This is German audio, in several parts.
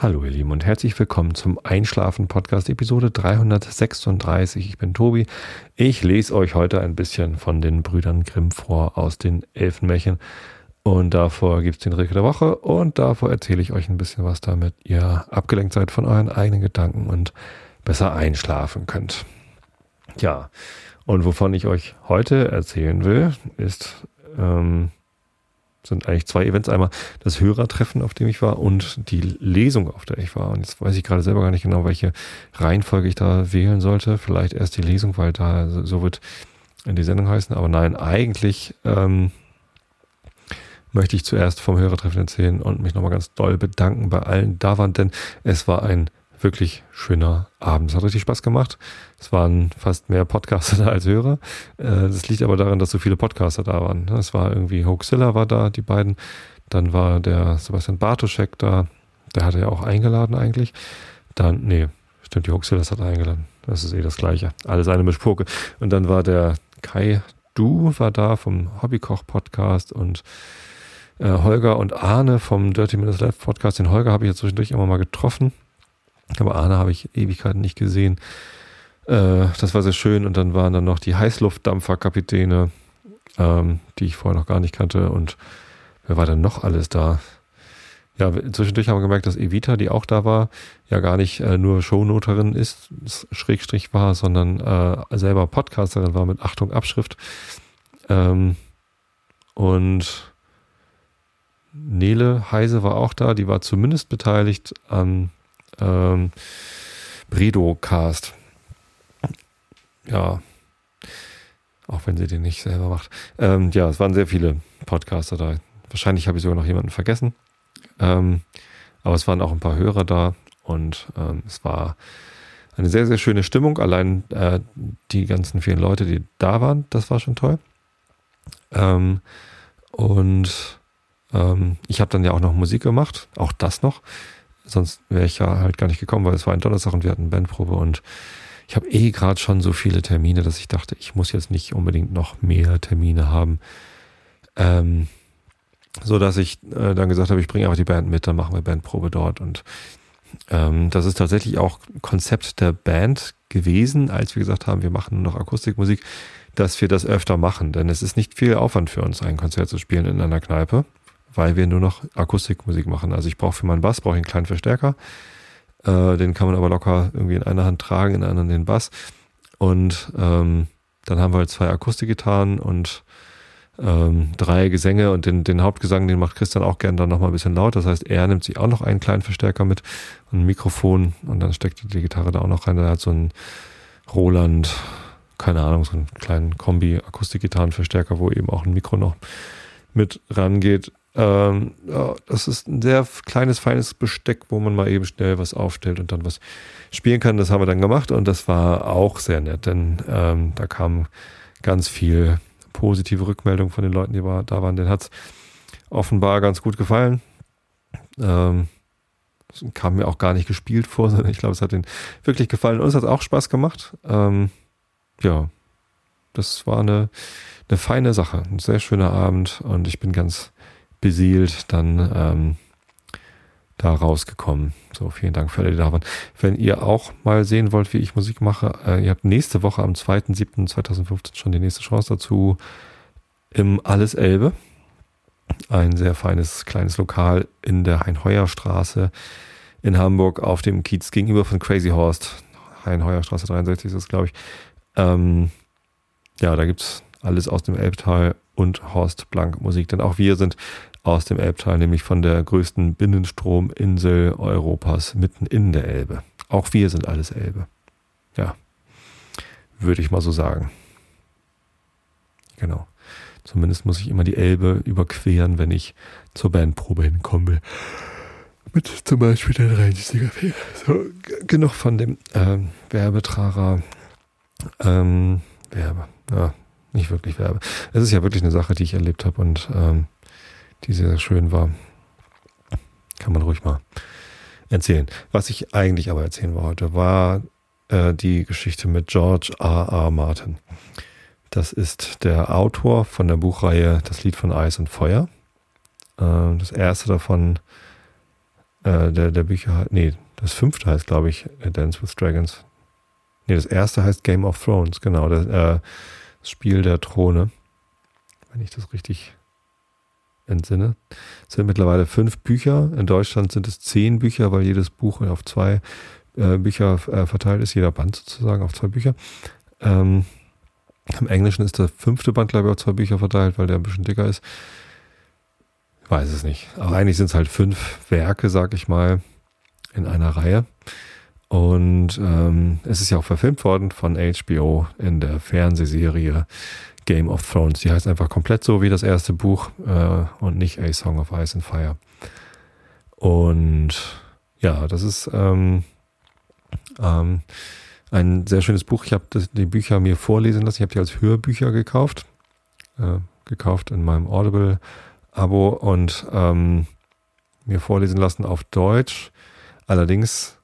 Hallo ihr Lieben und herzlich willkommen zum Einschlafen Podcast Episode 336. Ich bin Tobi. Ich lese euch heute ein bisschen von den Brüdern Grimm vor aus den Elfenmärchen. Und davor gibt es den Rilke der Woche und davor erzähle ich euch ein bisschen was, damit ihr abgelenkt seid von euren eigenen Gedanken und besser einschlafen könnt. Ja, und wovon ich euch heute erzählen will, ist ähm, sind eigentlich zwei Events. Einmal das Hörertreffen, auf dem ich war, und die Lesung, auf der ich war. Und jetzt weiß ich gerade selber gar nicht genau, welche Reihenfolge ich da wählen sollte. Vielleicht erst die Lesung, weil da so wird die Sendung heißen. Aber nein, eigentlich ähm, möchte ich zuerst vom Hörertreffen erzählen und mich nochmal ganz doll bedanken bei allen da waren, denn es war ein wirklich schöner Abend. Es hat richtig Spaß gemacht. Es waren fast mehr Podcaster da als Hörer. Äh, das liegt aber daran, dass so viele Podcaster da waren. Es war irgendwie Hoaxilla war da, die beiden. Dann war der Sebastian Bartoschek da. Der hatte ja auch eingeladen eigentlich. Dann, nee, stimmt, die Hoaxillas hat eingeladen. Das ist eh das Gleiche. Alles eine Mischpoke. Und dann war der Kai Du war da vom Hobbykoch-Podcast und äh, Holger und Arne vom Dirty Minutes Left Podcast. Den Holger habe ich jetzt zwischendurch immer mal getroffen. Aber Arne habe ich Ewigkeiten nicht gesehen. Äh, das war sehr schön. Und dann waren dann noch die Heißluftdampferkapitäne, ähm, die ich vorher noch gar nicht kannte. Und wer war denn noch alles da? Ja, zwischendurch haben wir gemerkt, dass Evita, die auch da war, ja gar nicht äh, nur Shownoterin ist, Schrägstrich war, sondern äh, selber Podcasterin war mit Achtung Abschrift. Ähm, und Nele Heise war auch da, die war zumindest beteiligt an ähm, Bredo-Cast. Ja, auch wenn sie den nicht selber macht. Ähm, ja, es waren sehr viele Podcaster da. Wahrscheinlich habe ich sogar noch jemanden vergessen. Ähm, aber es waren auch ein paar Hörer da und ähm, es war eine sehr, sehr schöne Stimmung. Allein äh, die ganzen vielen Leute, die da waren, das war schon toll. Ähm, und ähm, ich habe dann ja auch noch Musik gemacht, auch das noch. Sonst wäre ich ja halt gar nicht gekommen, weil es war ein Donnerstag und wir hatten Bandprobe und ich habe eh gerade schon so viele Termine, dass ich dachte, ich muss jetzt nicht unbedingt noch mehr Termine haben. Ähm, so dass ich äh, dann gesagt habe, ich bringe einfach die Band mit, dann machen wir Bandprobe dort. Und ähm, das ist tatsächlich auch Konzept der Band gewesen, als wir gesagt haben, wir machen nur noch Akustikmusik, dass wir das öfter machen. Denn es ist nicht viel Aufwand für uns, ein Konzert zu spielen in einer Kneipe weil wir nur noch Akustikmusik machen. Also ich brauche für meinen Bass brauche ich einen kleinen Verstärker. Äh, den kann man aber locker irgendwie in einer Hand tragen, in der anderen den Bass. Und ähm, dann haben wir halt zwei Akustikgitarren und ähm, drei Gesänge und den, den Hauptgesang, den macht Christian auch gern dann nochmal ein bisschen laut. Das heißt, er nimmt sich auch noch einen kleinen Verstärker mit und ein Mikrofon und dann steckt die Gitarre da auch noch rein. Er hat so einen Roland, keine Ahnung, so einen kleinen Kombi-Akustikgitarrenverstärker, wo eben auch ein Mikro noch mit rangeht. Ähm, ja, das ist ein sehr kleines, feines Besteck, wo man mal eben schnell was aufstellt und dann was spielen kann. Das haben wir dann gemacht und das war auch sehr nett, denn ähm, da kam ganz viel positive Rückmeldung von den Leuten, die da waren. Den hat es offenbar ganz gut gefallen. Ähm, kam mir auch gar nicht gespielt vor, sondern ich glaube, es hat ihnen wirklich gefallen. Uns hat es auch Spaß gemacht. Ähm, ja, das war eine, eine feine Sache. Ein sehr schöner Abend und ich bin ganz beseelt dann ähm, da rausgekommen. So, vielen Dank für alle, die da waren. Wenn ihr auch mal sehen wollt, wie ich Musik mache, äh, ihr habt nächste Woche am 2.7.2015 schon die nächste Chance dazu im Alles Elbe. Ein sehr feines kleines Lokal in der Heinheuerstraße in Hamburg auf dem Kiez gegenüber von Crazy Horst. Heinheuerstraße 63 ist es, glaube ich. Ähm, ja, da gibt's alles aus dem Elbtal und Horst Blank Musik. Denn auch wir sind aus dem Elbtal, nämlich von der größten Binnenstrominsel Europas mitten in der Elbe. Auch wir sind alles Elbe. Ja, würde ich mal so sagen. Genau. Zumindest muss ich immer die Elbe überqueren, wenn ich zur Bandprobe hinkommen will. Mit zum Beispiel der Rheinstiger Fee. So, genug von dem ähm, Werbetrager. Ähm, Werbe. Ja, nicht wirklich Werbe. Es ist ja wirklich eine Sache, die ich erlebt habe und ähm, die sehr, schön war. Kann man ruhig mal erzählen. Was ich eigentlich aber erzählen wollte, war äh, die Geschichte mit George R. R. Martin. Das ist der Autor von der Buchreihe Das Lied von Eis und Feuer. Äh, das erste davon, äh, der, der Bücher, nee, das fünfte heißt, glaube ich, Dance with Dragons. Nee, das erste heißt Game of Thrones, genau, das, äh, das Spiel der Throne. Wenn ich das richtig entsinne. Es sind mittlerweile fünf Bücher. In Deutschland sind es zehn Bücher, weil jedes Buch auf zwei äh, Bücher äh, verteilt ist, jeder Band sozusagen auf zwei Bücher. Ähm, Im Englischen ist der fünfte Band, glaube ich, auf zwei Bücher verteilt, weil der ein bisschen dicker ist. Ich weiß es nicht. Aber eigentlich sind es halt fünf Werke, sag ich mal, in einer Reihe. Und ähm, es ist ja auch verfilmt worden von HBO in der Fernsehserie Game of Thrones. Die heißt einfach komplett so wie das erste Buch äh, und nicht A Song of Ice and Fire. Und ja, das ist ähm, ähm, ein sehr schönes Buch. Ich habe die Bücher mir vorlesen lassen. Ich habe die als Hörbücher gekauft. Äh, gekauft in meinem Audible-Abo und ähm, mir vorlesen lassen auf Deutsch. Allerdings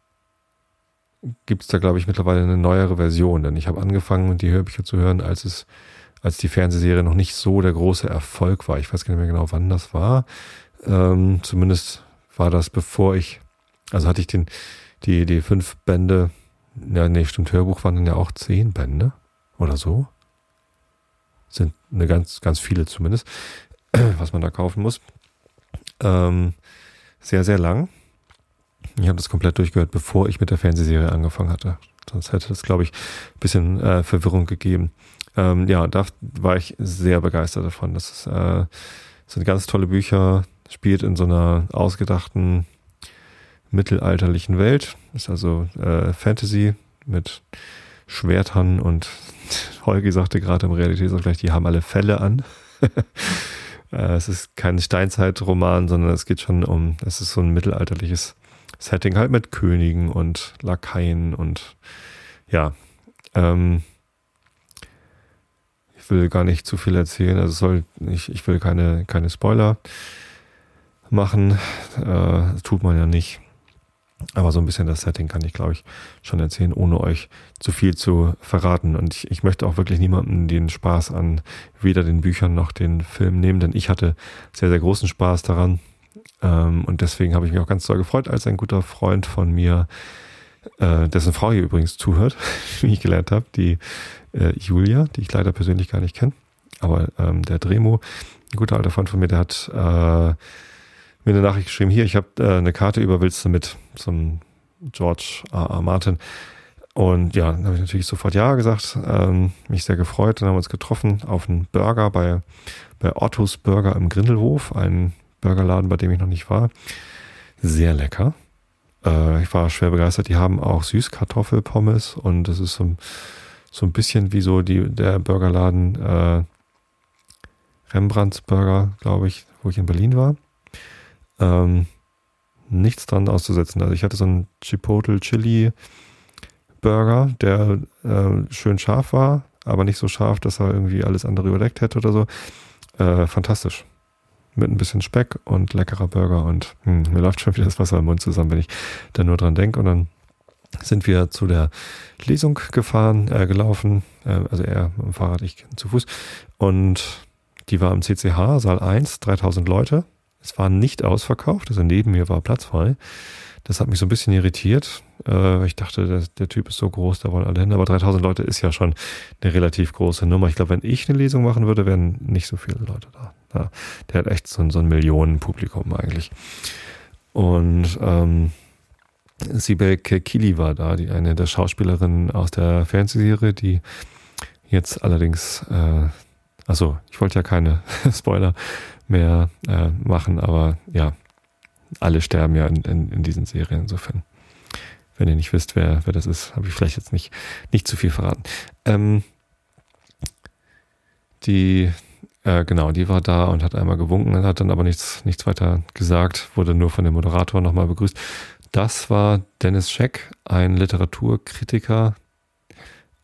gibt es da, glaube ich, mittlerweile eine neuere Version, denn ich habe angefangen, die Hörbücher zu hören, als es als die Fernsehserie noch nicht so der große Erfolg war. Ich weiß gar nicht mehr genau, wann das war. Ähm, zumindest war das bevor ich, also hatte ich den, die, die fünf Bände, ja, nee, stimmt, Hörbuch waren dann ja auch zehn Bände oder so. Sind eine ganz, ganz viele zumindest, was man da kaufen muss. Ähm, sehr, sehr lang. Ich habe das komplett durchgehört, bevor ich mit der Fernsehserie angefangen hatte. Sonst hätte das, glaube ich, ein bisschen äh, Verwirrung gegeben. Ähm, ja, da war ich sehr begeistert davon. Das ist, äh, sind ganz tolle Bücher, spielt in so einer ausgedachten mittelalterlichen Welt. Ist also äh, Fantasy mit Schwertern und Holgi sagte gerade im Realitätsvergleich, die haben alle Fälle an. äh, es ist kein Steinzeitroman, sondern es geht schon um, es ist so ein mittelalterliches Setting halt mit Königen und Lakaien und ja, ähm, will gar nicht zu viel erzählen. Also soll ich, ich will keine, keine Spoiler machen. Äh, tut man ja nicht. Aber so ein bisschen das Setting kann ich, glaube ich, schon erzählen, ohne euch zu viel zu verraten. Und ich, ich möchte auch wirklich niemandem den Spaß an weder den Büchern noch den Filmen nehmen, denn ich hatte sehr, sehr großen Spaß daran. Ähm, und deswegen habe ich mich auch ganz doll gefreut, als ein guter Freund von mir, äh, dessen Frau hier übrigens zuhört, wie ich gelernt habe, die äh, Julia, die ich leider persönlich gar nicht kenne. Aber ähm, der Dremo, ein guter alter Freund von mir, der hat äh, mir eine Nachricht geschrieben, hier, ich habe äh, eine Karte über, willst du mit zum George R. R. Martin? Und ja, dann habe ich natürlich sofort Ja gesagt, ähm, mich sehr gefreut. Dann haben wir uns getroffen auf einen Burger bei, bei Ottos Burger im Grindelhof, ein Burgerladen, bei dem ich noch nicht war. Sehr lecker. Äh, ich war schwer begeistert. Die haben auch Süßkartoffelpommes und das ist so ein so ein bisschen wie so die, der Burgerladen äh, Rembrandts Burger, glaube ich, wo ich in Berlin war. Ähm, nichts dran auszusetzen. Also ich hatte so einen Chipotle Chili Burger, der äh, schön scharf war, aber nicht so scharf, dass er irgendwie alles andere überdeckt hätte oder so. Äh, fantastisch. Mit ein bisschen Speck und leckerer Burger und hm, mir läuft schon wieder das Wasser im Mund zusammen, wenn ich da nur dran denke. Und dann sind wir zu der Lesung gefahren, äh, gelaufen, äh, also er mit dem Fahrrad, ich zu Fuß. Und die war im CCH, Saal 1, 3000 Leute. Es war nicht ausverkauft, also neben mir war Platz frei. Das hat mich so ein bisschen irritiert. Äh, ich dachte, der, der, Typ ist so groß, da wollen alle hin. Aber 3000 Leute ist ja schon eine relativ große Nummer. Ich glaube, wenn ich eine Lesung machen würde, wären nicht so viele Leute da. Ja, der hat echt so, so ein Millionenpublikum eigentlich. Und ähm, Sibel Kili war da, die eine der Schauspielerinnen aus der Fernsehserie, die jetzt allerdings, äh, also ich wollte ja keine Spoiler mehr äh, machen, aber ja, alle sterben ja in, in, in, diesen Serien insofern. Wenn ihr nicht wisst, wer, wer das ist, habe ich vielleicht jetzt nicht, nicht zu viel verraten. Ähm, die, äh, genau, die war da und hat einmal gewunken, hat dann aber nichts, nichts weiter gesagt, wurde nur von dem Moderator nochmal begrüßt. Das war Dennis Scheck, ein Literaturkritiker,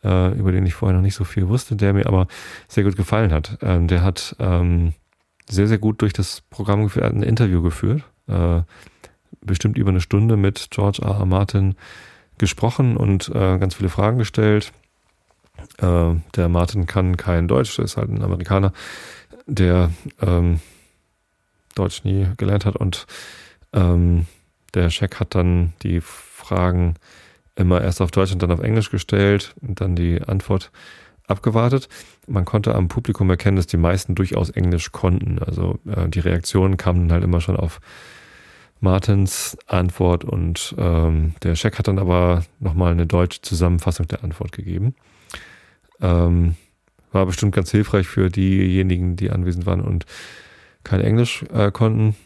äh, über den ich vorher noch nicht so viel wusste, der mir aber sehr gut gefallen hat. Ähm, der hat ähm, sehr, sehr gut durch das Programm geführt, ein Interview geführt, äh, bestimmt über eine Stunde mit George R. R. Martin gesprochen und äh, ganz viele Fragen gestellt. Der Martin kann kein Deutsch, ist halt ein Amerikaner, der ähm, Deutsch nie gelernt hat und der Scheck hat dann die Fragen immer erst auf Deutsch und dann auf Englisch gestellt und dann die Antwort abgewartet. Man konnte am Publikum erkennen, dass die meisten durchaus Englisch konnten. Also äh, die Reaktionen kamen halt immer schon auf Martins Antwort und ähm, der Scheck hat dann aber nochmal eine deutsche Zusammenfassung der Antwort gegeben. Ähm, war bestimmt ganz hilfreich für diejenigen, die anwesend waren und kein Englisch äh, konnten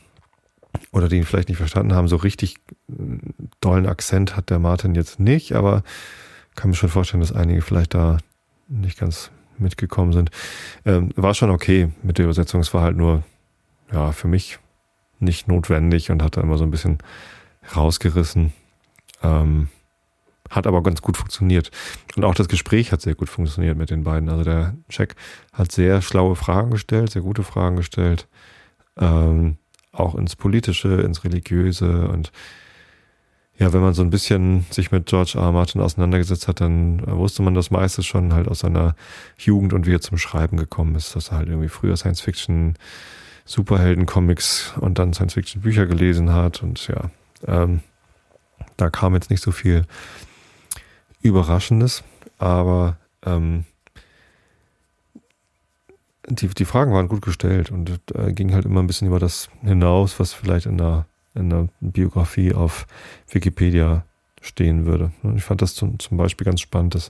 oder die ihn vielleicht nicht verstanden haben. So richtig äh, dollen Akzent hat der Martin jetzt nicht, aber kann mir schon vorstellen, dass einige vielleicht da nicht ganz mitgekommen sind. Ähm, war schon okay mit der Übersetzung. Es war halt nur, ja, für mich nicht notwendig und hat da immer so ein bisschen rausgerissen. Ähm, hat aber ganz gut funktioniert. Und auch das Gespräch hat sehr gut funktioniert mit den beiden. Also der Check hat sehr schlaue Fragen gestellt, sehr gute Fragen gestellt. Ähm, auch ins Politische, ins Religiöse. Und ja, wenn man so ein bisschen sich mit George R. Martin auseinandergesetzt hat, dann wusste man das meiste schon halt aus seiner Jugend und wie er zum Schreiben gekommen ist, dass er halt irgendwie früher Science-Fiction, Superhelden-Comics und dann Science-Fiction-Bücher gelesen hat. Und ja, ähm, da kam jetzt nicht so viel Überraschendes, aber ähm, die, die Fragen waren gut gestellt und äh, ging halt immer ein bisschen über das hinaus, was vielleicht in der in der Biografie auf Wikipedia stehen würde. Und ich fand das zum, zum Beispiel ganz spannend, dass,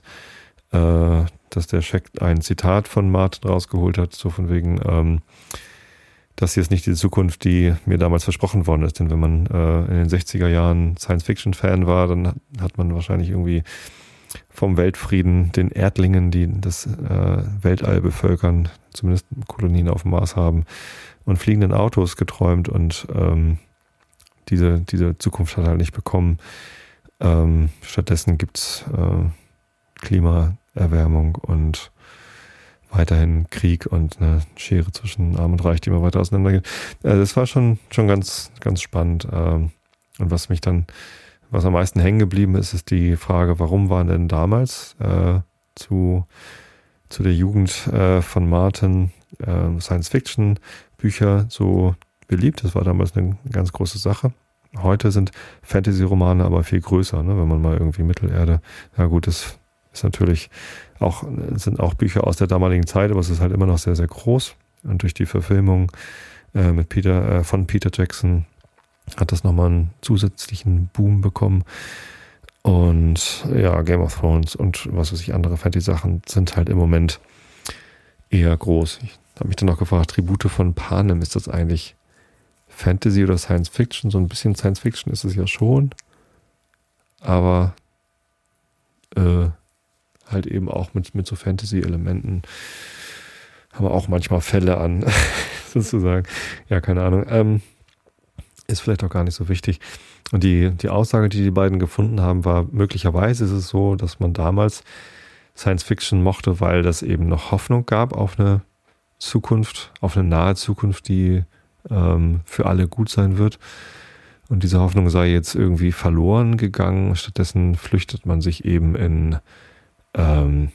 äh, dass der Scheck ein Zitat von Martin rausgeholt hat, so von wegen, ähm, das hier ist nicht die Zukunft, die mir damals versprochen worden ist. Denn wenn man äh, in den 60er Jahren Science-Fiction-Fan war, dann hat man wahrscheinlich irgendwie vom Weltfrieden, den Erdlingen, die das äh, Weltall bevölkern, zumindest Kolonien auf dem Mars haben, und fliegenden Autos geträumt und ähm, diese, diese Zukunft hat er halt nicht bekommen. Ähm, stattdessen gibt's äh, Klimaerwärmung und weiterhin Krieg und eine Schere zwischen Arm und Reich, die immer weiter auseinandergeht. Äh, das war schon, schon ganz, ganz spannend. Ähm, und was mich dann, was am meisten hängen geblieben ist, ist die Frage, warum waren denn damals äh, zu, zu der Jugend äh, von Martin äh, Science-Fiction-Bücher so beliebt. Das war damals eine ganz große Sache. Heute sind Fantasy-Romane aber viel größer, ne? wenn man mal irgendwie Mittelerde, ja gut, das ist natürlich auch, sind auch Bücher aus der damaligen Zeit, aber es ist halt immer noch sehr, sehr groß. Und durch die Verfilmung äh, mit Peter, äh, von Peter Jackson hat das nochmal einen zusätzlichen Boom bekommen. Und ja, Game of Thrones und was weiß ich, andere Fantasy-Sachen sind halt im Moment eher groß. Ich habe mich dann noch gefragt, Tribute von Panem, ist das eigentlich Fantasy oder Science Fiction. So ein bisschen Science Fiction ist es ja schon. Aber äh, halt eben auch mit, mit so Fantasy-Elementen haben wir auch manchmal Fälle an, sozusagen. Ja, keine Ahnung. Ähm, ist vielleicht auch gar nicht so wichtig. Und die, die Aussage, die die beiden gefunden haben, war, möglicherweise ist es so, dass man damals Science Fiction mochte, weil das eben noch Hoffnung gab auf eine Zukunft, auf eine nahe Zukunft, die ähm, für alle gut sein wird. Und diese Hoffnung sei jetzt irgendwie verloren gegangen. Stattdessen flüchtet man sich eben in, ähm,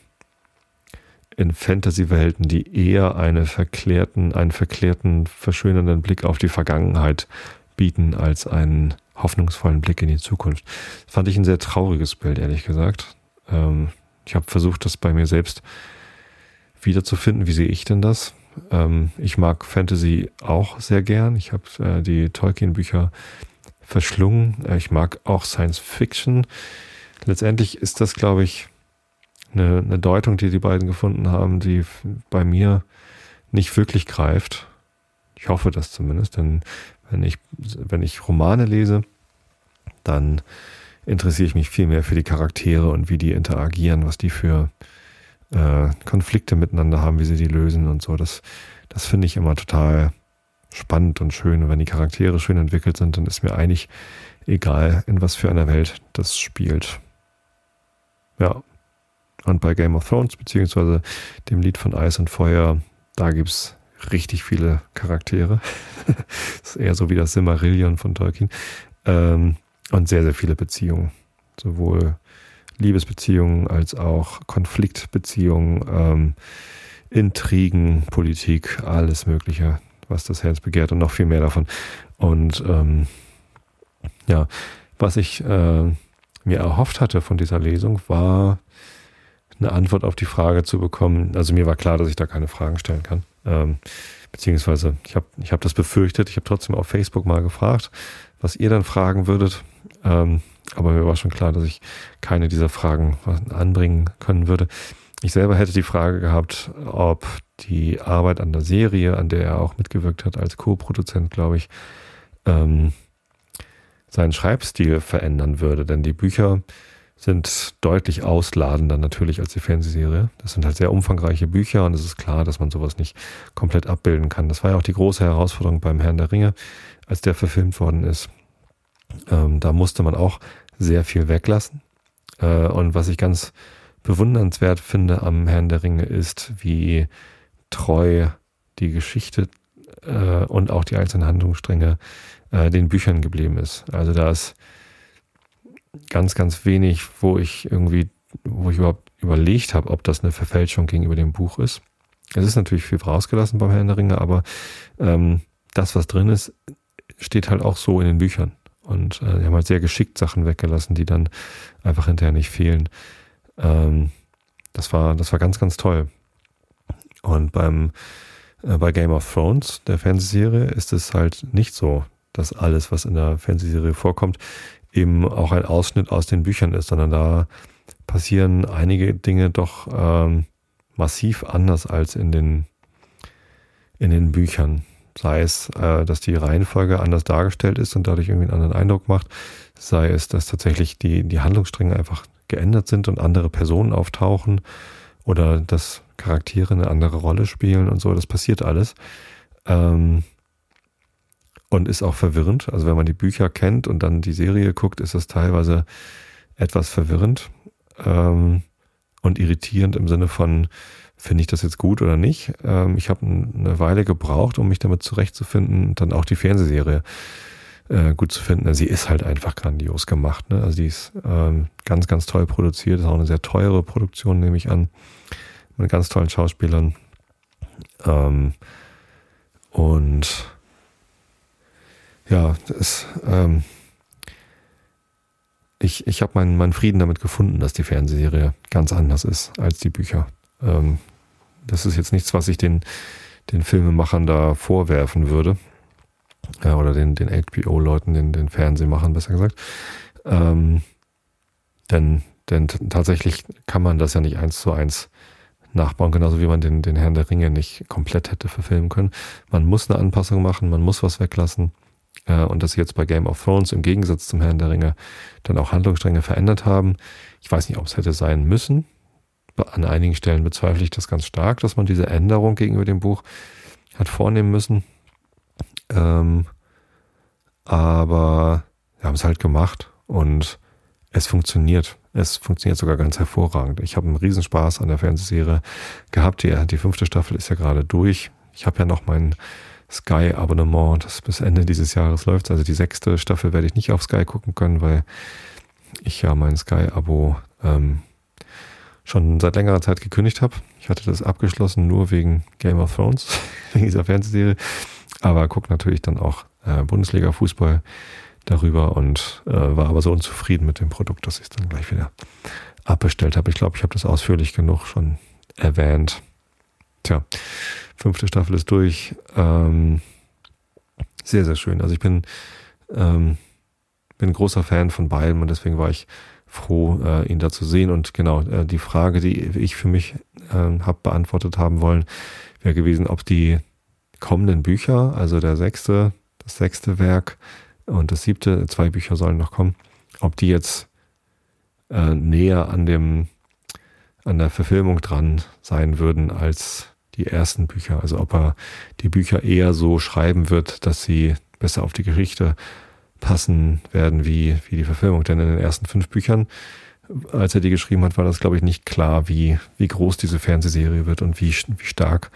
in Fantasy-Welten, die eher eine verklärten, einen verklärten, verschönernden Blick auf die Vergangenheit bieten als einen hoffnungsvollen Blick in die Zukunft. Das fand ich ein sehr trauriges Bild, ehrlich gesagt. Ähm, ich habe versucht, das bei mir selbst wiederzufinden. Wie sehe ich denn das? Ähm, ich mag Fantasy auch sehr gern. Ich habe äh, die Tolkien-Bücher verschlungen. Äh, ich mag auch Science Fiction. Letztendlich ist das, glaube ich, eine, eine Deutung, die die beiden gefunden haben, die bei mir nicht wirklich greift. Ich hoffe das zumindest, denn wenn ich, wenn ich Romane lese, dann interessiere ich mich viel mehr für die Charaktere und wie die interagieren, was die für äh, Konflikte miteinander haben, wie sie die lösen und so. Das, das finde ich immer total spannend und schön. Und wenn die Charaktere schön entwickelt sind, dann ist mir eigentlich egal, in was für einer Welt das spielt. Ja. Und bei Game of Thrones, beziehungsweise dem Lied von Eis und Feuer, da gibt es richtig viele Charaktere. ist eher so wie das Simmerillion von Tolkien. Ähm, und sehr, sehr viele Beziehungen. Sowohl Liebesbeziehungen als auch Konfliktbeziehungen, ähm, Intrigen, Politik, alles Mögliche, was das Herz begehrt und noch viel mehr davon. Und ähm, Ja, was ich äh, mir erhofft hatte von dieser Lesung, war eine Antwort auf die Frage zu bekommen. Also mir war klar, dass ich da keine Fragen stellen kann. Ähm, beziehungsweise ich habe ich hab das befürchtet. Ich habe trotzdem auf Facebook mal gefragt, was ihr dann fragen würdet. Ähm, aber mir war schon klar, dass ich keine dieser Fragen anbringen können würde. Ich selber hätte die Frage gehabt, ob die Arbeit an der Serie, an der er auch mitgewirkt hat als Co-Produzent, glaube ich, ähm, seinen Schreibstil verändern würde. Denn die Bücher sind deutlich ausladender natürlich als die Fernsehserie. Das sind halt sehr umfangreiche Bücher und es ist klar, dass man sowas nicht komplett abbilden kann. Das war ja auch die große Herausforderung beim Herrn der Ringe, als der verfilmt worden ist. Ähm, da musste man auch sehr viel weglassen. Äh, und was ich ganz bewundernswert finde am Herrn der Ringe ist, wie treu die Geschichte äh, und auch die einzelnen Handlungsstränge äh, den Büchern geblieben ist. Also da ist ganz, ganz wenig, wo ich irgendwie, wo ich überhaupt überlegt habe, ob das eine Verfälschung gegenüber dem Buch ist. Es ist natürlich viel rausgelassen beim Herrn der Ringe, aber ähm, das, was drin ist, steht halt auch so in den Büchern. Und äh, die haben halt sehr geschickt Sachen weggelassen, die dann einfach hinterher nicht fehlen. Ähm, das war, das war ganz, ganz toll. Und beim, äh, bei Game of Thrones, der Fernsehserie, ist es halt nicht so, dass alles, was in der Fernsehserie vorkommt, eben auch ein Ausschnitt aus den Büchern ist, sondern da passieren einige Dinge doch ähm, massiv anders als in den, in den Büchern. Sei es, äh, dass die Reihenfolge anders dargestellt ist und dadurch irgendwie einen anderen Eindruck macht, sei es, dass tatsächlich die, die Handlungsstränge einfach geändert sind und andere Personen auftauchen oder dass Charaktere eine andere Rolle spielen und so, das passiert alles. Ähm, und ist auch verwirrend. Also wenn man die Bücher kennt und dann die Serie guckt, ist das teilweise etwas verwirrend ähm, und irritierend im Sinne von, finde ich das jetzt gut oder nicht? Ähm, ich habe eine Weile gebraucht, um mich damit zurechtzufinden, dann auch die Fernsehserie äh, gut zu finden. Sie ist halt einfach grandios gemacht. Ne? Also die ist ähm, ganz, ganz toll produziert. Ist auch eine sehr teure Produktion, nehme ich an. Mit ganz tollen Schauspielern. Ähm, und ja, das, ähm, ich, ich habe meinen, meinen Frieden damit gefunden, dass die Fernsehserie ganz anders ist als die Bücher. Ähm, das ist jetzt nichts, was ich den, den Filmemachern da vorwerfen würde. Ja, oder den, den HBO-Leuten, den, den Fernsehmachern besser gesagt. Ähm, denn, denn tatsächlich kann man das ja nicht eins zu eins nachbauen, genauso wie man den, den Herrn der Ringe nicht komplett hätte verfilmen können. Man muss eine Anpassung machen, man muss was weglassen. Äh, und dass sie jetzt bei Game of Thrones im Gegensatz zum Herrn der Ringe dann auch Handlungsstränge verändert haben. Ich weiß nicht, ob es hätte sein müssen. An einigen Stellen bezweifle ich das ganz stark, dass man diese Änderung gegenüber dem Buch hat vornehmen müssen. Ähm, aber wir haben es halt gemacht und es funktioniert. Es funktioniert sogar ganz hervorragend. Ich habe einen Riesenspaß an der Fernsehserie gehabt. Die, die fünfte Staffel ist ja gerade durch. Ich habe ja noch meinen Sky-Abonnement, das bis Ende dieses Jahres läuft. Also die sechste Staffel werde ich nicht auf Sky gucken können, weil ich ja mein Sky-Abo ähm, schon seit längerer Zeit gekündigt habe. Ich hatte das abgeschlossen nur wegen Game of Thrones, wegen dieser Fernsehserie. Aber gucke natürlich dann auch äh, Bundesliga-Fußball darüber und äh, war aber so unzufrieden mit dem Produkt, dass ich es dann gleich wieder abbestellt habe. Ich glaube, ich habe das ausführlich genug schon erwähnt. Tja, fünfte Staffel ist durch. Ähm, sehr, sehr schön. Also ich bin, ähm, bin großer Fan von beiden und deswegen war ich froh, äh, ihn da zu sehen. Und genau, äh, die Frage, die ich für mich äh, habe beantwortet haben wollen, wäre gewesen, ob die kommenden Bücher, also der sechste, das sechste Werk und das siebte, zwei Bücher sollen noch kommen, ob die jetzt äh, näher an dem, an der Verfilmung dran sein würden als die ersten Bücher. Also ob er die Bücher eher so schreiben wird, dass sie besser auf die Geschichte passen werden wie, wie die Verfilmung. Denn in den ersten fünf Büchern, als er die geschrieben hat, war das, glaube ich, nicht klar, wie, wie groß diese Fernsehserie wird und wie, wie stark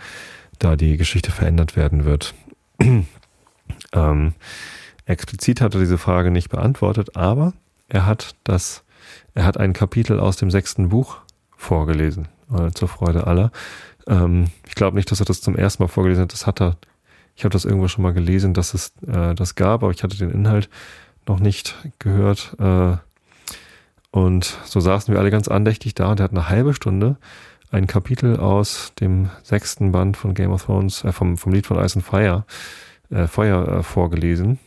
da die Geschichte verändert werden wird. ähm, explizit hat er diese Frage nicht beantwortet, aber er hat das, er hat ein Kapitel aus dem sechsten Buch vorgelesen, äh, zur Freude aller. Ähm, ich glaube nicht, dass er das zum ersten Mal vorgelesen hat. Das hat er, ich habe das irgendwo schon mal gelesen, dass es äh, das gab, aber ich hatte den Inhalt noch nicht gehört. Äh, und so saßen wir alle ganz andächtig da und er hat eine halbe Stunde ein Kapitel aus dem sechsten Band von Game of Thrones, äh, vom, vom Lied von Ice and Fire, äh, Feuer äh, vorgelesen.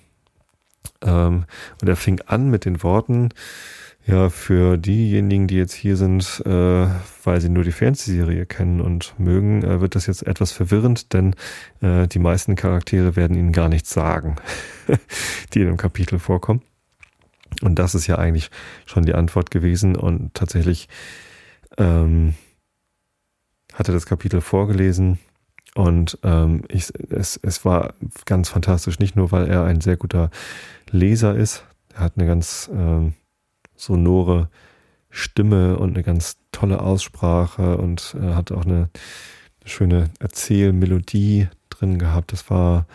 Ähm, und er fing an mit den Worten, ja, für diejenigen, die jetzt hier sind, äh, weil sie nur die Fernsehserie kennen und mögen, äh, wird das jetzt etwas verwirrend, denn äh, die meisten Charaktere werden ihnen gar nichts sagen, die in dem Kapitel vorkommen. Und das ist ja eigentlich schon die Antwort gewesen. Und tatsächlich ähm, hatte das Kapitel vorgelesen. Und ähm, ich, es, es war ganz fantastisch, nicht nur, weil er ein sehr guter Leser ist, er hat eine ganz ähm, sonore Stimme und eine ganz tolle Aussprache und äh, hat auch eine, schöne Erzählmelodie drin gehabt. Das war,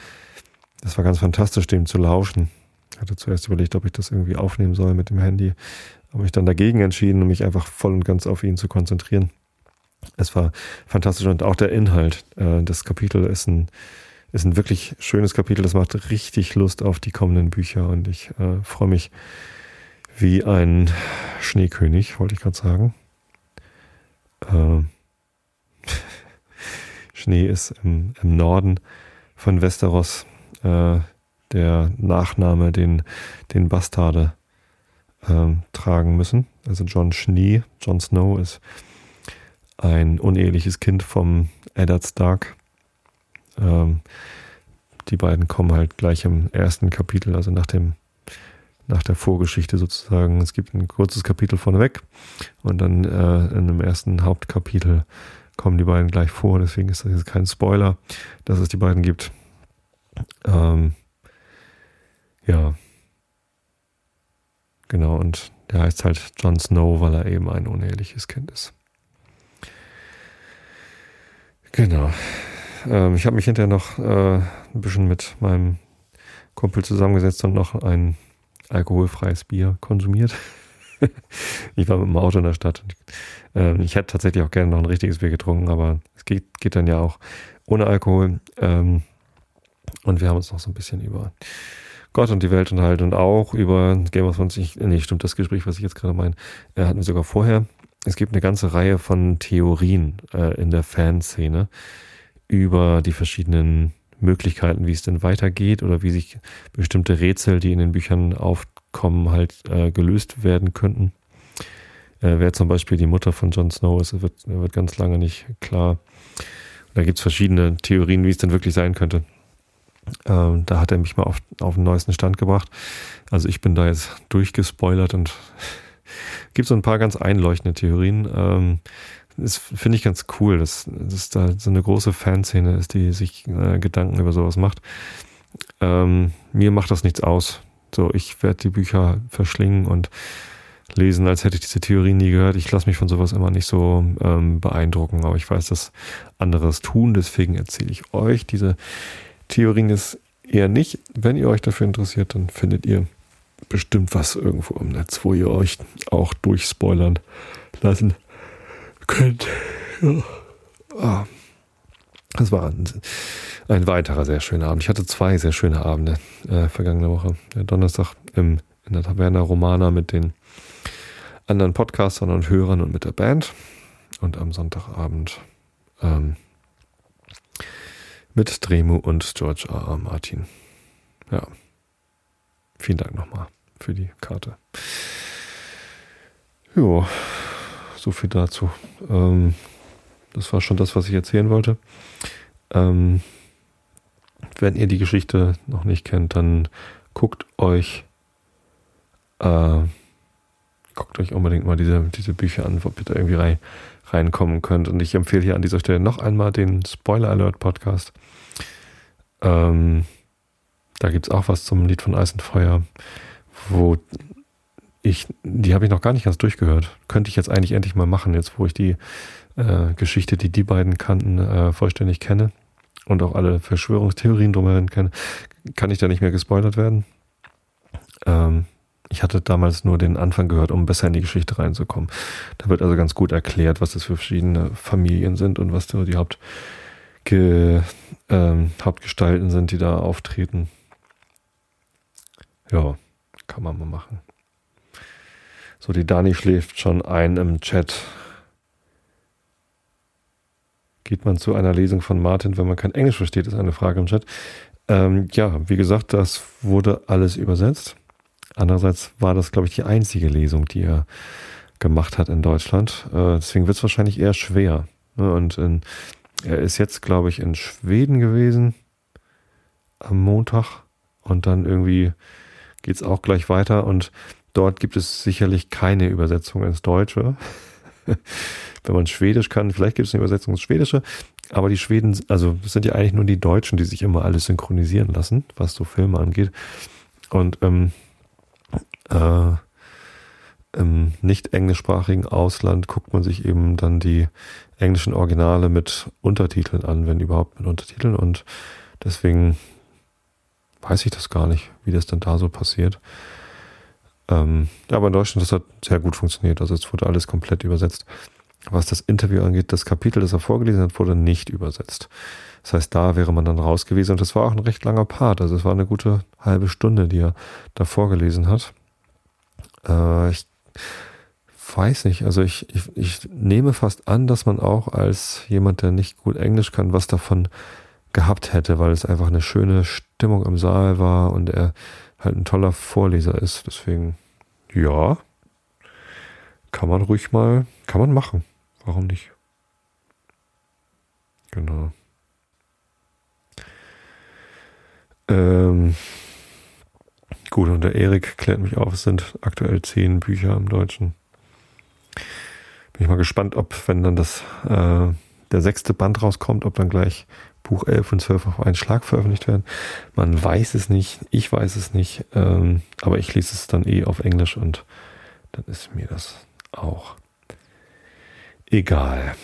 das war ganz fantastisch, dem zu lauschen. Ich hatte zuerst überlegt, ob ich das irgendwie aufnehmen soll mit dem Handy, aber mich dann dagegen entschieden, um mich einfach voll und ganz auf ihn zu konzentrieren. Es war fantastisch und auch der Inhalt. Äh, das Kapitel ist ein, ist ein wirklich schönes Kapitel. Das macht richtig Lust auf die kommenden Bücher und ich äh, freue mich wie ein Schneekönig, wollte ich gerade sagen. Äh, Schnee ist im, im, Norden von Westeros äh, der Nachname, den, den Bastarde äh, tragen müssen. Also John Schnee, John Snow ist ein uneheliches Kind vom Eddard Stark. Ähm, die beiden kommen halt gleich im ersten Kapitel, also nach dem nach der Vorgeschichte sozusagen. Es gibt ein kurzes Kapitel vorneweg und dann äh, in dem ersten Hauptkapitel kommen die beiden gleich vor. Deswegen ist das jetzt kein Spoiler, dass es die beiden gibt. Ähm, ja. Genau, und der heißt halt Jon Snow, weil er eben ein uneheliches Kind ist. Genau. Ähm, ich habe mich hinterher noch äh, ein bisschen mit meinem Kumpel zusammengesetzt und noch ein alkoholfreies Bier konsumiert. ich war mit dem Auto in der Stadt. Ähm, ich hätte tatsächlich auch gerne noch ein richtiges Bier getrunken, aber es geht, geht dann ja auch ohne Alkohol. Ähm, und wir haben uns noch so ein bisschen über Gott und die Welt unterhalten und auch über Game of Thrones. Ich, nee, stimmt, das Gespräch, was ich jetzt gerade meine, äh, hatten wir sogar vorher. Es gibt eine ganze Reihe von Theorien äh, in der Fanszene über die verschiedenen Möglichkeiten, wie es denn weitergeht oder wie sich bestimmte Rätsel, die in den Büchern aufkommen, halt äh, gelöst werden könnten. Äh, wer zum Beispiel die Mutter von Jon Snow ist, wird, wird ganz lange nicht klar. Da gibt es verschiedene Theorien, wie es denn wirklich sein könnte. Ähm, da hat er mich mal auf, auf den neuesten Stand gebracht. Also ich bin da jetzt durchgespoilert und gibt so ein paar ganz einleuchtende Theorien. Ähm, das finde ich ganz cool, dass, dass da so eine große Fanszene ist, die sich äh, Gedanken über sowas macht. Ähm, mir macht das nichts aus. So, ich werde die Bücher verschlingen und lesen, als hätte ich diese Theorie nie gehört. Ich lasse mich von sowas immer nicht so ähm, beeindrucken, aber ich weiß, dass andere es tun, deswegen erzähle ich euch diese Theorien ist eher nicht. Wenn ihr euch dafür interessiert, dann findet ihr bestimmt was irgendwo im Netz, wo ihr euch auch durchspoilern lassen könnt. Ja. Ah. Das war ein, ein, weiterer sehr schöner Abend. Ich hatte zwei sehr schöne Abende äh, vergangene Woche. Der Donnerstag im, in der Taverna Romana mit den anderen Podcastern und Hörern und mit der Band. Und am Sonntagabend ähm, mit Dremu und George R. R. Martin. Ja. Vielen Dank nochmal für die Karte. Jo so viel dazu. Ähm, das war schon das, was ich erzählen wollte. Ähm, wenn ihr die Geschichte noch nicht kennt, dann guckt euch äh, guckt euch unbedingt mal diese, diese Bücher an, wo ihr da irgendwie rein, reinkommen könnt. Und ich empfehle hier an dieser Stelle noch einmal den Spoiler Alert Podcast. Ähm, da gibt es auch was zum Lied von Eis und Feuer, wo ich, die habe ich noch gar nicht ganz durchgehört. Könnte ich jetzt eigentlich endlich mal machen, jetzt wo ich die äh, Geschichte, die die beiden kannten, äh, vollständig kenne und auch alle Verschwörungstheorien drumherum kenne, kann ich da nicht mehr gespoilert werden. Ähm, ich hatte damals nur den Anfang gehört, um besser in die Geschichte reinzukommen. Da wird also ganz gut erklärt, was das für verschiedene Familien sind und was so die Haupt, ähm, Hauptgestalten sind, die da auftreten. Ja, kann man mal machen. So, die Dani schläft schon ein im Chat. Geht man zu einer Lesung von Martin, wenn man kein Englisch versteht, ist eine Frage im Chat. Ähm, ja, wie gesagt, das wurde alles übersetzt. Andererseits war das, glaube ich, die einzige Lesung, die er gemacht hat in Deutschland. Äh, deswegen wird es wahrscheinlich eher schwer. Ne? Und in, er ist jetzt, glaube ich, in Schweden gewesen am Montag. Und dann irgendwie geht es auch gleich weiter. Und dort gibt es sicherlich keine Übersetzung ins Deutsche. Wenn man Schwedisch kann, vielleicht gibt es eine Übersetzung ins Schwedische. Aber die Schweden, also es sind ja eigentlich nur die Deutschen, die sich immer alles synchronisieren lassen, was so Filme angeht. Und ähm, äh, im nicht englischsprachigen Ausland guckt man sich eben dann die englischen Originale mit Untertiteln an, wenn überhaupt mit Untertiteln. Und deswegen weiß ich das gar nicht, wie das denn da so passiert. Ähm, aber in Deutschland, das hat sehr gut funktioniert. Also es wurde alles komplett übersetzt. Was das Interview angeht, das Kapitel, das er vorgelesen hat, wurde nicht übersetzt. Das heißt, da wäre man dann raus gewesen. Und das war auch ein recht langer Part. Also es war eine gute halbe Stunde, die er da vorgelesen hat. Äh, ich weiß nicht. Also ich, ich, ich nehme fast an, dass man auch als jemand, der nicht gut Englisch kann, was davon gehabt hätte, weil es einfach eine schöne Stimmung im Saal war und er halt ein toller Vorleser ist. Deswegen, ja, kann man ruhig mal, kann man machen. Warum nicht? Genau. Ähm, gut, und der Erik klärt mich auf, es sind aktuell zehn Bücher im Deutschen. Bin ich mal gespannt, ob, wenn dann das, äh, der sechste Band rauskommt, ob dann gleich Buch 11 und 12 auf einen Schlag veröffentlicht werden. Man weiß es nicht, ich weiß es nicht, ähm, aber ich lese es dann eh auf Englisch und dann ist mir das auch egal.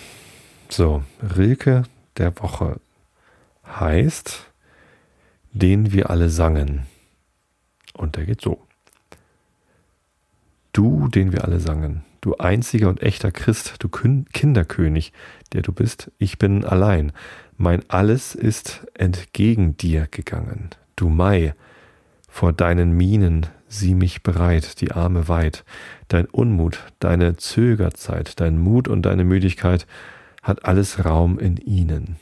So, Rilke der Woche heißt, den wir alle sangen. Und der geht so. Du, den wir alle sangen, du einziger und echter Christ, du Kinderkönig, der du bist, ich bin allein. Mein Alles ist entgegen dir gegangen. Du Mai, vor deinen Mienen sieh mich bereit, die Arme weit. Dein Unmut, deine Zögerzeit, dein Mut und deine Müdigkeit hat alles Raum in ihnen.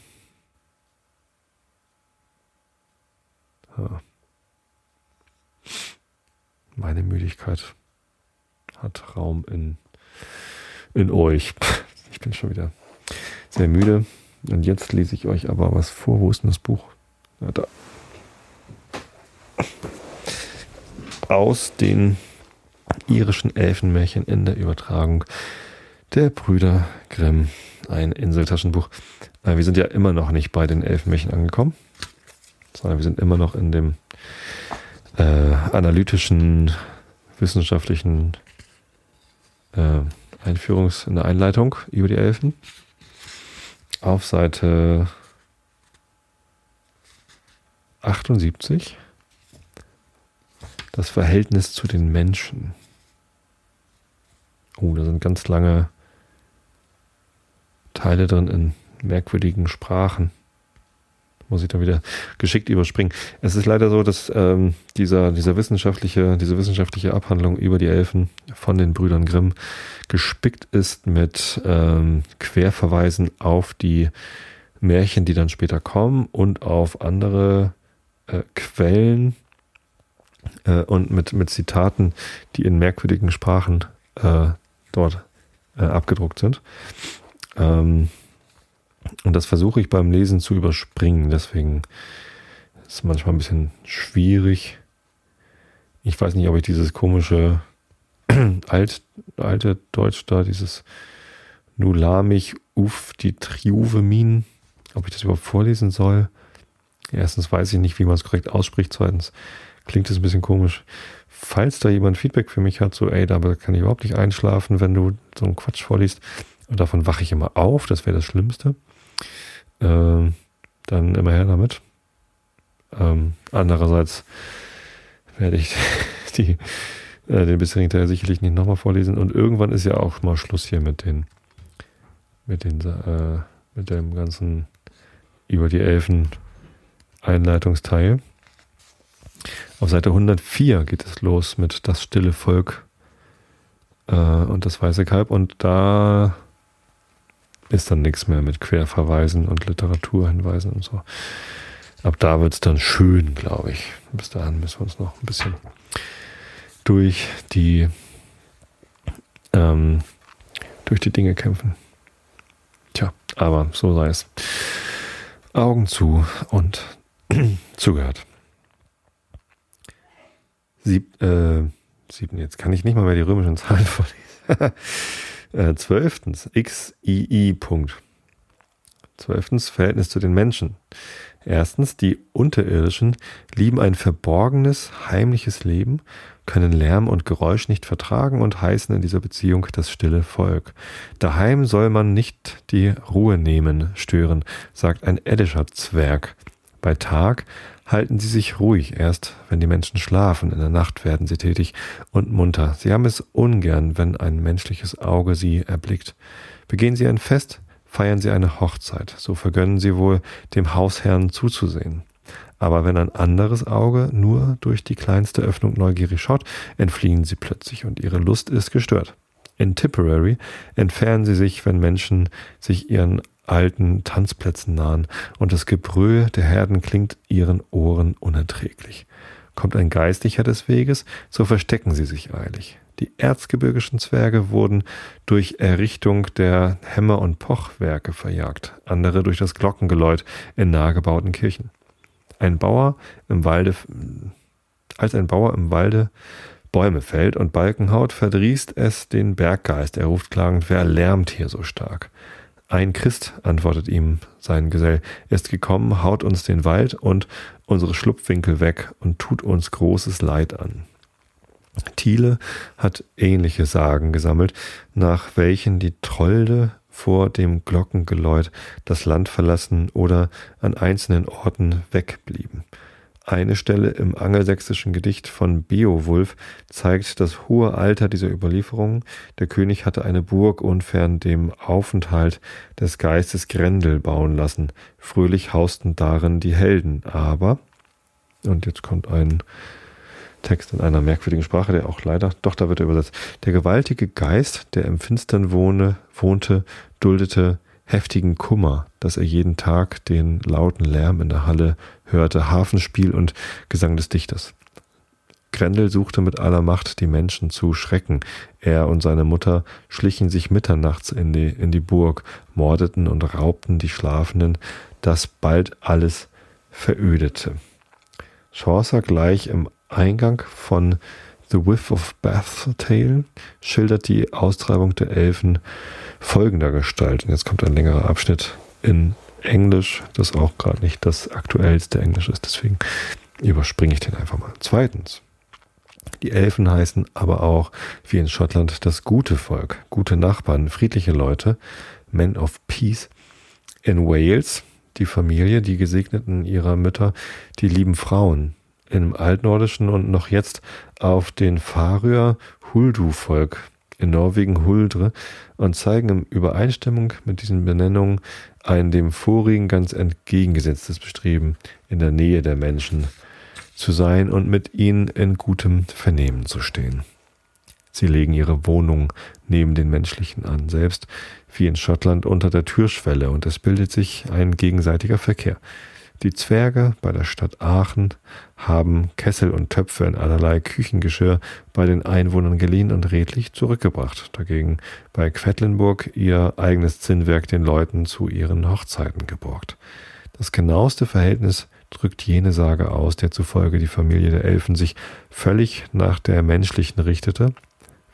Meine Müdigkeit hat Raum in, in euch. Ich bin schon wieder sehr müde. Und jetzt lese ich euch aber was vor. Wo ist denn das Buch? Ja, da. Aus den irischen Elfenmärchen in der Übertragung der Brüder Grimm. Ein Inseltaschenbuch. Äh, wir sind ja immer noch nicht bei den Elfenmärchen angekommen, sondern wir sind immer noch in dem äh, analytischen, wissenschaftlichen äh, Einführungs-, in der Einleitung über die Elfen auf Seite 78 das Verhältnis zu den Menschen. Oh, da sind ganz lange Teile drin in merkwürdigen Sprachen muss ich da wieder geschickt überspringen. Es ist leider so, dass ähm, dieser, dieser wissenschaftliche, diese wissenschaftliche Abhandlung über die Elfen von den Brüdern Grimm gespickt ist mit ähm, Querverweisen auf die Märchen, die dann später kommen und auf andere äh, Quellen äh, und mit, mit Zitaten, die in merkwürdigen Sprachen äh, dort äh, abgedruckt sind. Ähm, und das versuche ich beim Lesen zu überspringen. Deswegen ist es manchmal ein bisschen schwierig. Ich weiß nicht, ob ich dieses komische alt, alte Deutsch da, dieses Nulamich Uf die Triuvemin, ob ich das überhaupt vorlesen soll. Erstens weiß ich nicht, wie man es korrekt ausspricht. Zweitens klingt es ein bisschen komisch. Falls da jemand Feedback für mich hat, so, ey, da kann ich überhaupt nicht einschlafen, wenn du so einen Quatsch vorliest. Und davon wache ich immer auf, das wäre das Schlimmste äh, dann immer her damit. Ähm, andererseits werde ich die, äh, den bisherigen Teil sicherlich nicht nochmal vorlesen. Und irgendwann ist ja auch mal Schluss hier mit den, mit den, äh, mit dem ganzen über die Elfen Einleitungsteil. Auf Seite 104 geht es los mit Das stille Volk äh, und das weiße Kalb und da ist dann nichts mehr mit Querverweisen und Literaturhinweisen und so. Ab da wird es dann schön, glaube ich. Bis dahin müssen wir uns noch ein bisschen durch die ähm, durch die Dinge kämpfen. Tja, aber so sei es. Augen zu und zugehört. Sieb, äh, sieben, jetzt kann ich nicht mal mehr die römischen Zahlen vorlesen. Äh, zwölftens, XII. Punkt. Zwölftens, Verhältnis zu den Menschen. Erstens, die Unterirdischen lieben ein verborgenes, heimliches Leben, können Lärm und Geräusch nicht vertragen und heißen in dieser Beziehung das stille Volk. Daheim soll man nicht die Ruhe nehmen, stören, sagt ein eddischer Zwerg. Bei Tag halten sie sich ruhig, erst wenn die Menschen schlafen, in der Nacht werden sie tätig und munter. Sie haben es ungern, wenn ein menschliches Auge sie erblickt. Begehen sie ein Fest, feiern sie eine Hochzeit, so vergönnen sie wohl dem Hausherrn zuzusehen. Aber wenn ein anderes Auge nur durch die kleinste Öffnung neugierig schaut, entfliehen sie plötzlich und ihre Lust ist gestört. In Tipperary entfernen sie sich, wenn Menschen sich ihren alten Tanzplätzen nahen, und das Gebrüll der Herden klingt ihren Ohren unerträglich. Kommt ein Geistlicher des Weges, so verstecken sie sich eilig. Die erzgebirgischen Zwerge wurden durch Errichtung der Hämmer- und Pochwerke verjagt, andere durch das Glockengeläut in nahegebauten Kirchen. Ein Bauer im Walde, als ein Bauer im Walde Bäume fällt und Balken haut, verdrießt es den Berggeist. Er ruft klagend, wer lärmt hier so stark? Ein Christ, antwortet ihm sein Gesell, ist gekommen, haut uns den Wald und unsere Schlupfwinkel weg und tut uns großes Leid an. Thiele hat ähnliche Sagen gesammelt, nach welchen die Trolde vor dem Glockengeläut das Land verlassen oder an einzelnen Orten wegblieben. Eine Stelle im angelsächsischen Gedicht von Beowulf zeigt das hohe Alter dieser Überlieferungen. Der König hatte eine Burg unfern dem Aufenthalt des Geistes Grendel bauen lassen. Fröhlich hausten darin die Helden, aber, und jetzt kommt ein Text in einer merkwürdigen Sprache, der auch leider, doch da wird er übersetzt. Der gewaltige Geist, der im Finstern wohne, wohnte, duldete heftigen Kummer, dass er jeden Tag den lauten Lärm in der Halle hörte, Hafenspiel und Gesang des Dichters. Grendel suchte mit aller Macht, die Menschen zu schrecken. Er und seine Mutter schlichen sich mitternachts in die, in die Burg, mordeten und raubten die Schlafenden, dass bald alles verödete. Chaucer gleich im Eingang von The Whiff of Bath Tale schildert die Austreibung der Elfen folgender Gestalt. Und jetzt kommt ein längerer Abschnitt in Englisch, das auch gerade nicht das aktuellste Englisch ist. Deswegen überspringe ich den einfach mal. Zweitens. Die Elfen heißen aber auch, wie in Schottland, das gute Volk, gute Nachbarn, friedliche Leute, Men of Peace. In Wales die Familie, die Gesegneten ihrer Mütter, die lieben Frauen, im Altnordischen und noch jetzt auf den Faröer Huldu-Volk in Norwegen Huldre und zeigen in Übereinstimmung mit diesen Benennungen ein dem vorigen ganz entgegengesetztes Bestreben, in der Nähe der Menschen zu sein und mit ihnen in gutem Vernehmen zu stehen. Sie legen ihre Wohnung neben den menschlichen an, selbst wie in Schottland unter der Türschwelle, und es bildet sich ein gegenseitiger Verkehr. Die Zwerge bei der Stadt Aachen haben Kessel und Töpfe in allerlei Küchengeschirr bei den Einwohnern geliehen und redlich zurückgebracht. Dagegen bei Quedlinburg ihr eigenes Zinnwerk den Leuten zu ihren Hochzeiten geborgt. Das genaueste Verhältnis drückt jene Sage aus, der zufolge die Familie der Elfen sich völlig nach der menschlichen richtete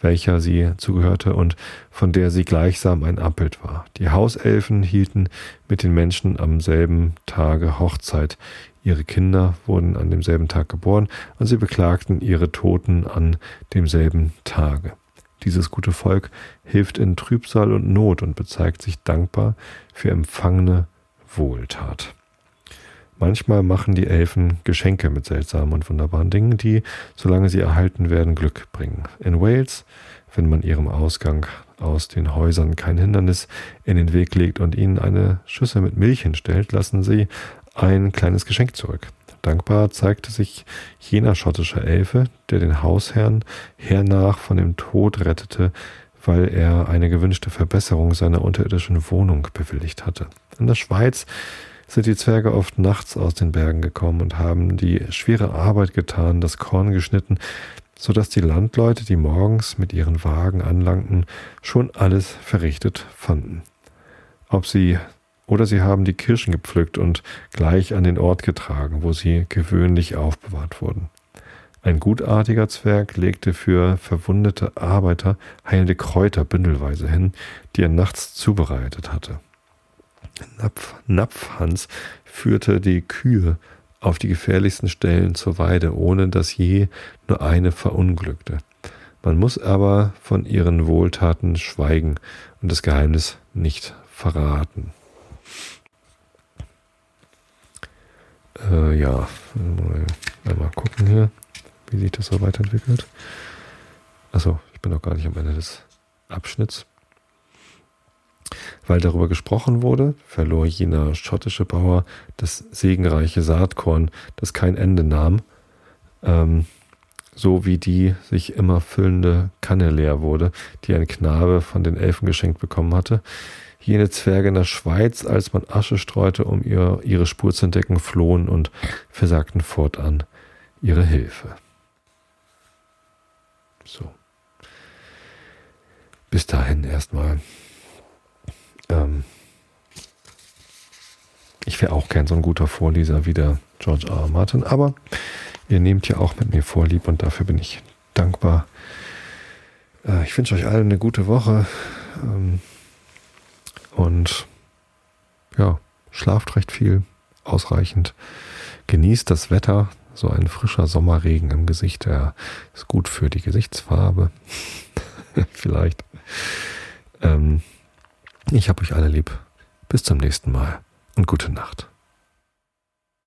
welcher sie zugehörte und von der sie gleichsam ein Abbild war. Die Hauselfen hielten mit den Menschen am selben Tage Hochzeit. Ihre Kinder wurden an demselben Tag geboren und sie beklagten ihre Toten an demselben Tage. Dieses gute Volk hilft in Trübsal und Not und bezeigt sich dankbar für empfangene Wohltat. Manchmal machen die Elfen Geschenke mit seltsamen und wunderbaren Dingen, die, solange sie erhalten werden, Glück bringen. In Wales, wenn man ihrem Ausgang aus den Häusern kein Hindernis in den Weg legt und ihnen eine Schüssel mit Milch hinstellt, lassen sie ein kleines Geschenk zurück. Dankbar zeigte sich jener schottische Elfe, der den Hausherrn hernach von dem Tod rettete, weil er eine gewünschte Verbesserung seiner unterirdischen Wohnung bewilligt hatte. In der Schweiz sind die Zwerge oft nachts aus den Bergen gekommen und haben die schwere Arbeit getan, das Korn geschnitten, so dass die Landleute, die morgens mit ihren Wagen anlangten, schon alles verrichtet fanden. Ob sie oder sie haben die Kirschen gepflückt und gleich an den Ort getragen, wo sie gewöhnlich aufbewahrt wurden. Ein gutartiger Zwerg legte für verwundete Arbeiter heilende Kräuter bündelweise hin, die er nachts zubereitet hatte. Napf, Napfhans führte die Kühe auf die gefährlichsten Stellen zur Weide, ohne dass je nur eine verunglückte. Man muss aber von ihren Wohltaten schweigen und das Geheimnis nicht verraten. Äh, ja, mal, mal gucken hier, wie sich das so weiterentwickelt. Achso, ich bin noch gar nicht am Ende des Abschnitts. Weil darüber gesprochen wurde, verlor jener schottische Bauer das segenreiche Saatkorn, das kein Ende nahm, ähm, so wie die sich immer füllende Kanne leer wurde, die ein Knabe von den Elfen geschenkt bekommen hatte, jene Zwerge in der Schweiz, als man Asche streute, um ihr, ihre Spur zu entdecken, flohen und versagten fortan ihre Hilfe. So. Bis dahin erstmal. Ähm ich wäre auch gern so ein guter Vorleser wie der George R. R. Martin, aber ihr nehmt ja auch mit mir Vorlieb und dafür bin ich dankbar. Äh, ich wünsche euch allen eine gute Woche. Ähm und ja, schlaft recht viel, ausreichend. Genießt das Wetter, so ein frischer Sommerregen im Gesicht, der ist gut für die Gesichtsfarbe. Vielleicht. Ähm, ich habe euch alle lieb. Bis zum nächsten Mal und gute Nacht.